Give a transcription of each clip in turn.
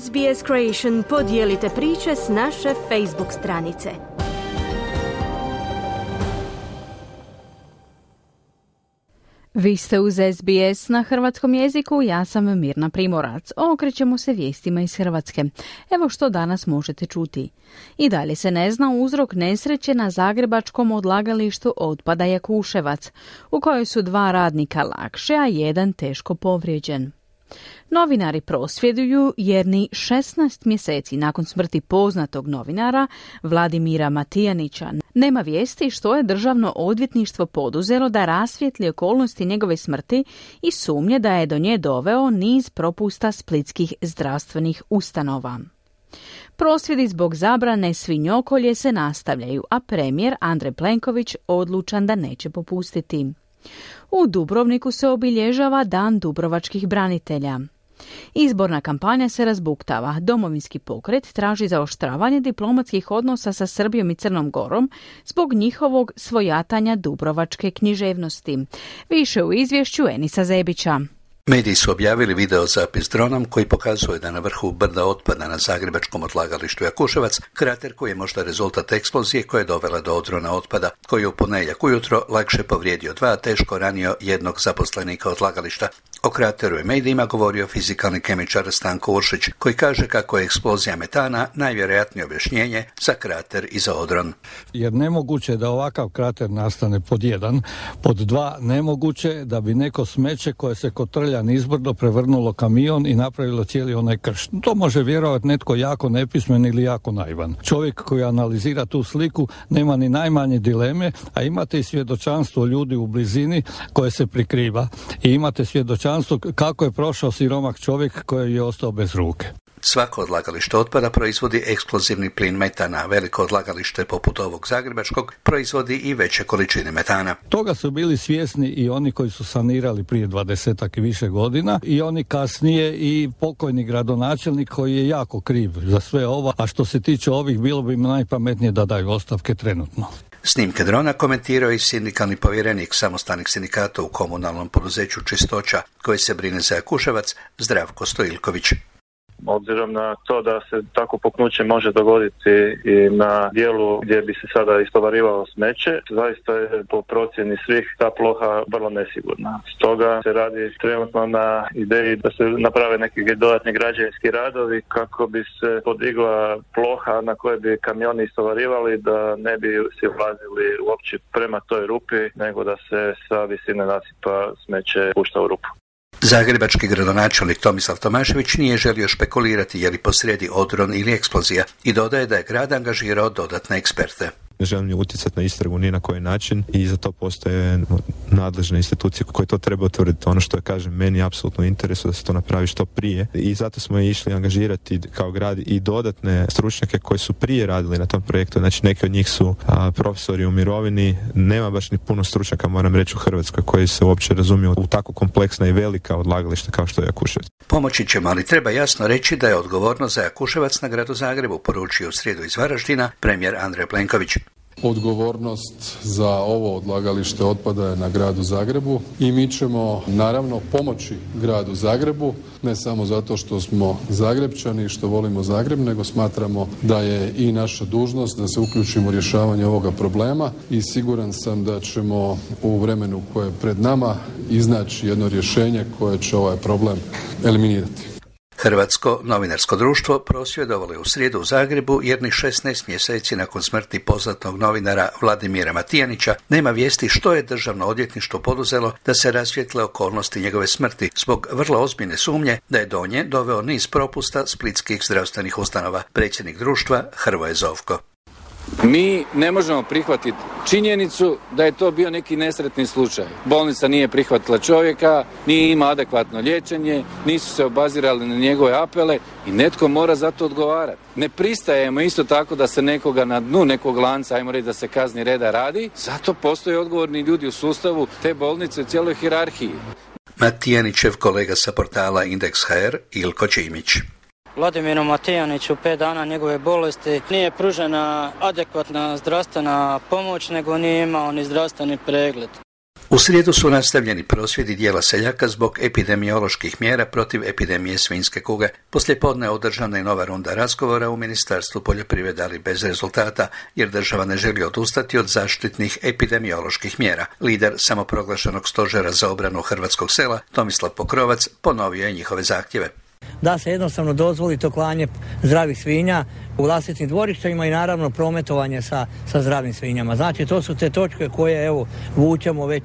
SBS Creation podijelite priče s naše Facebook stranice. Vi ste uz SBS na hrvatskom jeziku, ja sam Mirna Primorac. Okrećemo se vijestima iz Hrvatske. Evo što danas možete čuti. I dalje se ne zna uzrok nesreće na zagrebačkom odlagalištu otpada Jakuševac, u kojoj su dva radnika lakše, a jedan teško povrijeđen. Novinari prosvjeduju jer ni 16 mjeseci nakon smrti poznatog novinara Vladimira Matijanića nema vijesti što je državno odvjetništvo poduzelo da rasvijetli okolnosti njegove smrti i sumnje da je do nje doveo niz propusta splitskih zdravstvenih ustanova. Prosvjedi zbog zabrane svinjokolje se nastavljaju, a premijer Andrej Plenković odlučan da neće popustiti. U Dubrovniku se obilježava Dan dubrovačkih branitelja. Izborna kampanja se razbuktava. Domovinski pokret traži zaoštravanje diplomatskih odnosa sa Srbijom i Crnom Gorom zbog njihovog svojatanja dubrovačke književnosti. Više u izvješću Enisa Zebića. Mediji su objavili video zapis dronom koji pokazuje da na vrhu brda otpada na zagrebačkom odlagalištu Jakuševac krater koji je možda rezultat eksplozije koja je dovela do odrona otpada koji je u ponedjeljak ujutro lakše povrijedio dva, teško ranio jednog zaposlenika odlagališta. O krateru je medijima govorio fizikalni kemičar Stanko Uršić, koji kaže kako je eksplozija metana najvjerojatnije objašnjenje za krater i za odron. Jer nemoguće da ovakav krater nastane pod jedan, pod dva nemoguće da bi neko smeće koje se kotrlja nizbrdo prevrnulo kamion i napravilo cijeli onaj krš. To može vjerovati netko jako nepismen ili jako naivan. Čovjek koji analizira tu sliku nema ni najmanje dileme, a imate i svjedočanstvo ljudi u blizini koje se prikriva i imate svjedočanstvo kako je prošao siromak čovjek koji je ostao bez ruke. Svako odlagalište otpada proizvodi eksplozivni plin metana. Veliko odlagalište poput ovog zagrebačkog proizvodi i veće količine metana. Toga su bili svjesni i oni koji su sanirali prije dvadesetak i više godina i oni kasnije i pokojni gradonačelnik koji je jako kriv za sve ovo. A što se tiče ovih bilo bi najpametnije da daju ostavke trenutno. Snimke drona komentirao i sindikalni povjerenik samostalnih sindikata u komunalnom poduzeću Čistoća, koji se brine za Jakuševac, Zdravko Stojilković obzirom na to da se tako poknuće može dogoditi i na dijelu gdje bi se sada istovarivalo smeće, zaista je po procjeni svih ta ploha vrlo nesigurna. Stoga se radi trenutno na ideji da se naprave neki dodatni građevinski radovi kako bi se podigla ploha na koje bi kamioni istovarivali da ne bi se ulazili uopće prema toj rupi nego da se sa visine nasipa smeće pušta u rupu. Zagrebački gradonačelnik Tomislav Tomašević nije želio špekulirati je li posrijedi odron ili eksplozija i dodaje da je grad angažirao dodatne eksperte ne želim utjecati na istragu ni na koji način i za to postoje nadležne institucije koje to treba utvrditi. Ono što je, kažem, meni apsolutno interesu da se to napravi što prije i zato smo išli angažirati kao grad i dodatne stručnjake koji su prije radili na tom projektu. Znači neki od njih su profesori u mirovini, nema baš ni puno stručnjaka, moram reći, u Hrvatskoj koji se uopće razumiju u tako kompleksna i velika odlagališta kao što je Jakuševac. Pomoći ćemo, ali treba jasno reći da je odgovornost za Jakuševac na gradu Zagrebu poručio u srijedu iz Varaždina premijer Andrej Plenković. Odgovornost za ovo odlagalište otpada je na gradu Zagrebu i mi ćemo naravno pomoći gradu Zagrebu ne samo zato što smo Zagrebčani i što volimo Zagreb nego smatramo da je i naša dužnost da se uključimo u rješavanje ovoga problema i siguran sam da ćemo u vremenu koje je pred nama iznaći jedno rješenje koje će ovaj problem eliminirati. Hrvatsko novinarsko društvo prosvjedovalo je u srijedu u Zagrebu jer ni 16 mjeseci nakon smrti poznatog novinara Vladimira Matijanića nema vijesti što je državno odvjetništvo poduzelo da se rasvjetle okolnosti njegove smrti zbog vrlo ozbiljne sumnje da je do nje doveo niz propusta splitskih zdravstvenih ustanova. Predsjednik društva Hrvoje Zovko. Mi ne možemo prihvatiti činjenicu da je to bio neki nesretni slučaj. Bolnica nije prihvatila čovjeka, nije ima adekvatno liječenje, nisu se obazirali na njegove apele i netko mora za to odgovarati. Ne pristajemo isto tako da se nekoga na dnu nekog lanca, ajmo reći da se kazni reda radi, zato postoje odgovorni ljudi u sustavu te bolnice u cijeloj hirarhiji. Matijanićev kolega sa portala Index.hr Ilko Čimić. Vladimiru Matijaniću pet dana njegove bolesti nije pružena adekvatna zdravstvena pomoć nego nije imao ni zdravstveni pregled. U srijedu su nastavljeni prosvjedi dijela seljaka zbog epidemioloških mjera protiv epidemije svinjske kuge. Poslije podne održana je nova runda razgovora u Ministarstvu poljoprivrede, ali bez rezultata, jer država ne želi odustati od zaštitnih epidemioloških mjera. Lider samoproglašenog stožera za obranu hrvatskog sela, Tomislav Pokrovac, ponovio je njihove zahtjeve da se jednostavno dozvoli to klanje zdravih svinja u vlastitim dvorištima i naravno prometovanje sa, sa zdravim svinjama. Znači to su te točke koje evo vučemo već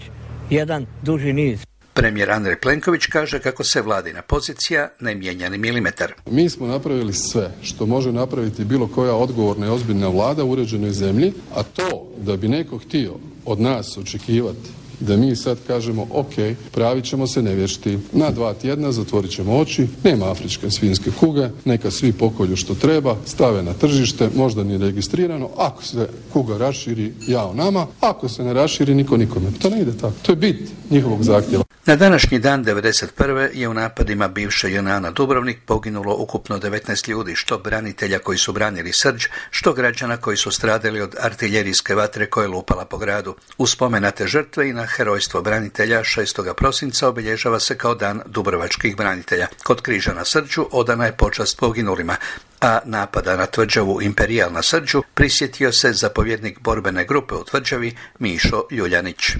jedan duži niz. Premijer Andrej Plenković kaže kako se vladina pozicija ne mijenja ni milimetar. Mi smo napravili sve što može napraviti bilo koja odgovorna i ozbiljna vlada u uređenoj zemlji, a to da bi neko htio od nas očekivati da mi sad kažemo ok, pravit ćemo se nevješti. Na dva tjedna zatvorit ćemo oči, nema afričke svinske kuge, neka svi pokolju što treba, stave na tržište, možda ni registrirano, ako se kuga raširi, jao nama, ako se ne raširi, niko nikome. To ne ide tako. To je bit njihovog zahtjeva. Na današnji dan 1991. je u napadima bivše JNA na Dubrovnik poginulo ukupno 19 ljudi, što branitelja koji su branili Srđ, što građana koji su stradali od artiljerijske vatre koje je lupala po gradu. Uspomenate žrtve i na herojstvo branitelja 6. prosinca obilježava se kao dan Dubrovačkih branitelja. Kod križa na Srđu odana je počast poginulima, a napada na tvrđavu Imperijal na Srđu prisjetio se zapovjednik borbene grupe u tvrđavi Mišo Ljuljanić.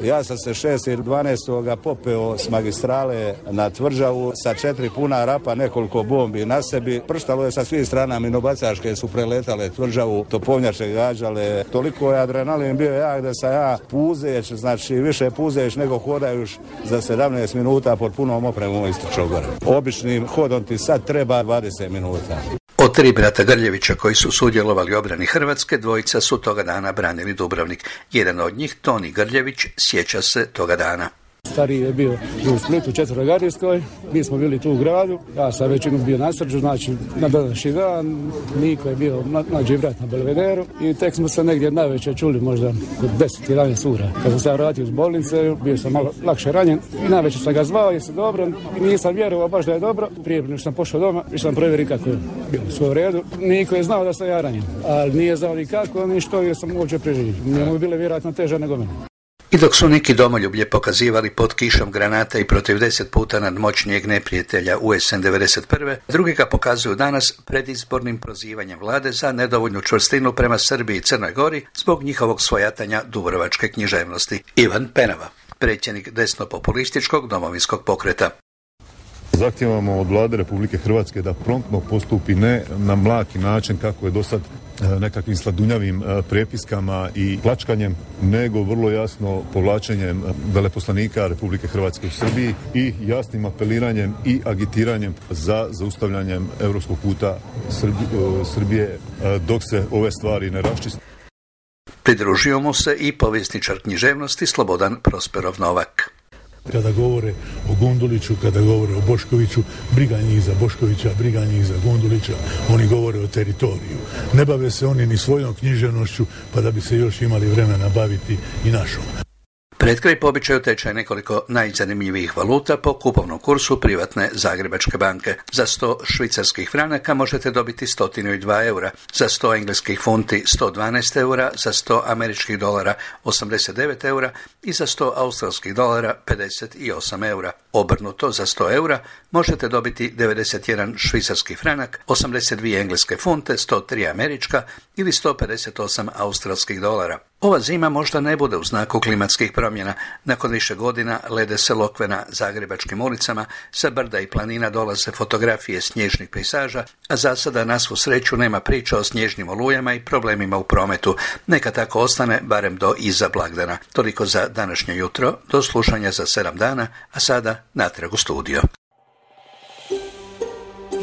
Ja sam se 6. ili 12. popeo s magistrale na tvrđavu sa četiri puna rapa, nekoliko bombi na sebi. Prštalo je sa svih strana, minobacaške su preletale tvrđavu, topovnjače gađale. Toliko je adrenalin bio jak da sam ja puzeć, znači više puzeć nego hodajuš za 17 minuta pod punom opremom ističao gore. Običnim hodom ti sad treba 20 minuta. Od tri brata Grljevića koji su sudjelovali u obrani Hrvatske, dvojica su toga dana branili Dubrovnik. Jedan od njih, Toni Grljević, sjeća se toga dana. Stariji je bio u Splitu, četvrogardijskoj, mi smo bili tu u gradu, ja sam već bio na srđu, znači na današnji dan, Niko je bio mlađi brat na Belvederu i tek smo se negdje najveće čuli, možda kod 10-11 ura. Kad sam se vratio iz bolnice, bio sam malo lakše ranjen i najveće sam ga zvao, jesi dobro, i nisam vjerovao baš da je dobro, prije nego sam pošao doma, i sam provjeri kako je bilo sve u redu. Niko je znao da sam ja ranjen, ali nije znao ni kako, ni što, sam uopće preživio. Njemu je bile vjerojatno teže nego mene. I dok su neki domoljublje pokazivali pod kišom granata i protiv deset puta nadmoćnijeg neprijatelja USN 91. drugi ga pokazuju danas predizbornim prozivanjem vlade za nedovoljnu čvrstinu prema Srbiji i Crnoj Gori zbog njihovog svojatanja Dubrovačke književnosti. Ivan Penava, predsjednik desno-populističkog domovinskog pokreta. Zahtijevamo od vlade Republike Hrvatske da promptno postupi ne na mlaki način kako je do sad nekakvim sladunjavim e, prepiskama i plačkanjem, nego vrlo jasno povlačenjem e, veleposlanika Republike Hrvatske u Srbiji i jasnim apeliranjem i agitiranjem za zaustavljanjem europskog puta Srbije dok se ove stvari ne raščiste. Pridružio mu se i povjesničar književnosti Slobodan Prosperov Novak kada govore o Gunduliću, kada govore o Boškoviću, briga njih za Boškovića, briga njih za Gundulića, oni govore o teritoriju. Ne bave se oni ni svojom književnošću, pa da bi se još imali vremena baviti i našom. Pred kraj po običaju tečaj nekoliko najzanimljivijih valuta po kupovnom kursu privatne Zagrebačke banke. Za 100 švicarskih franaka možete dobiti 102 eura, za 100 engleskih funti 112 eura, za 100 američkih dolara 89 eura i za 100 australskih dolara 58 eura. Obrnuto za 100 eura možete dobiti 91 švicarski franak, 82 engleske funte, 103 američka ili 158 australskih dolara. Ova zima možda ne bude u znaku klimatskih promjena. Nakon više godina lede se lokve na zagrebačkim ulicama, sa brda i planina dolaze fotografije snježnih pejsaža, a za sada na svu sreću nema priča o snježnim olujama i problemima u prometu. Neka tako ostane, barem do iza blagdana. Toliko za današnje jutro, do slušanja za sedam dana, a sada natrag u studio.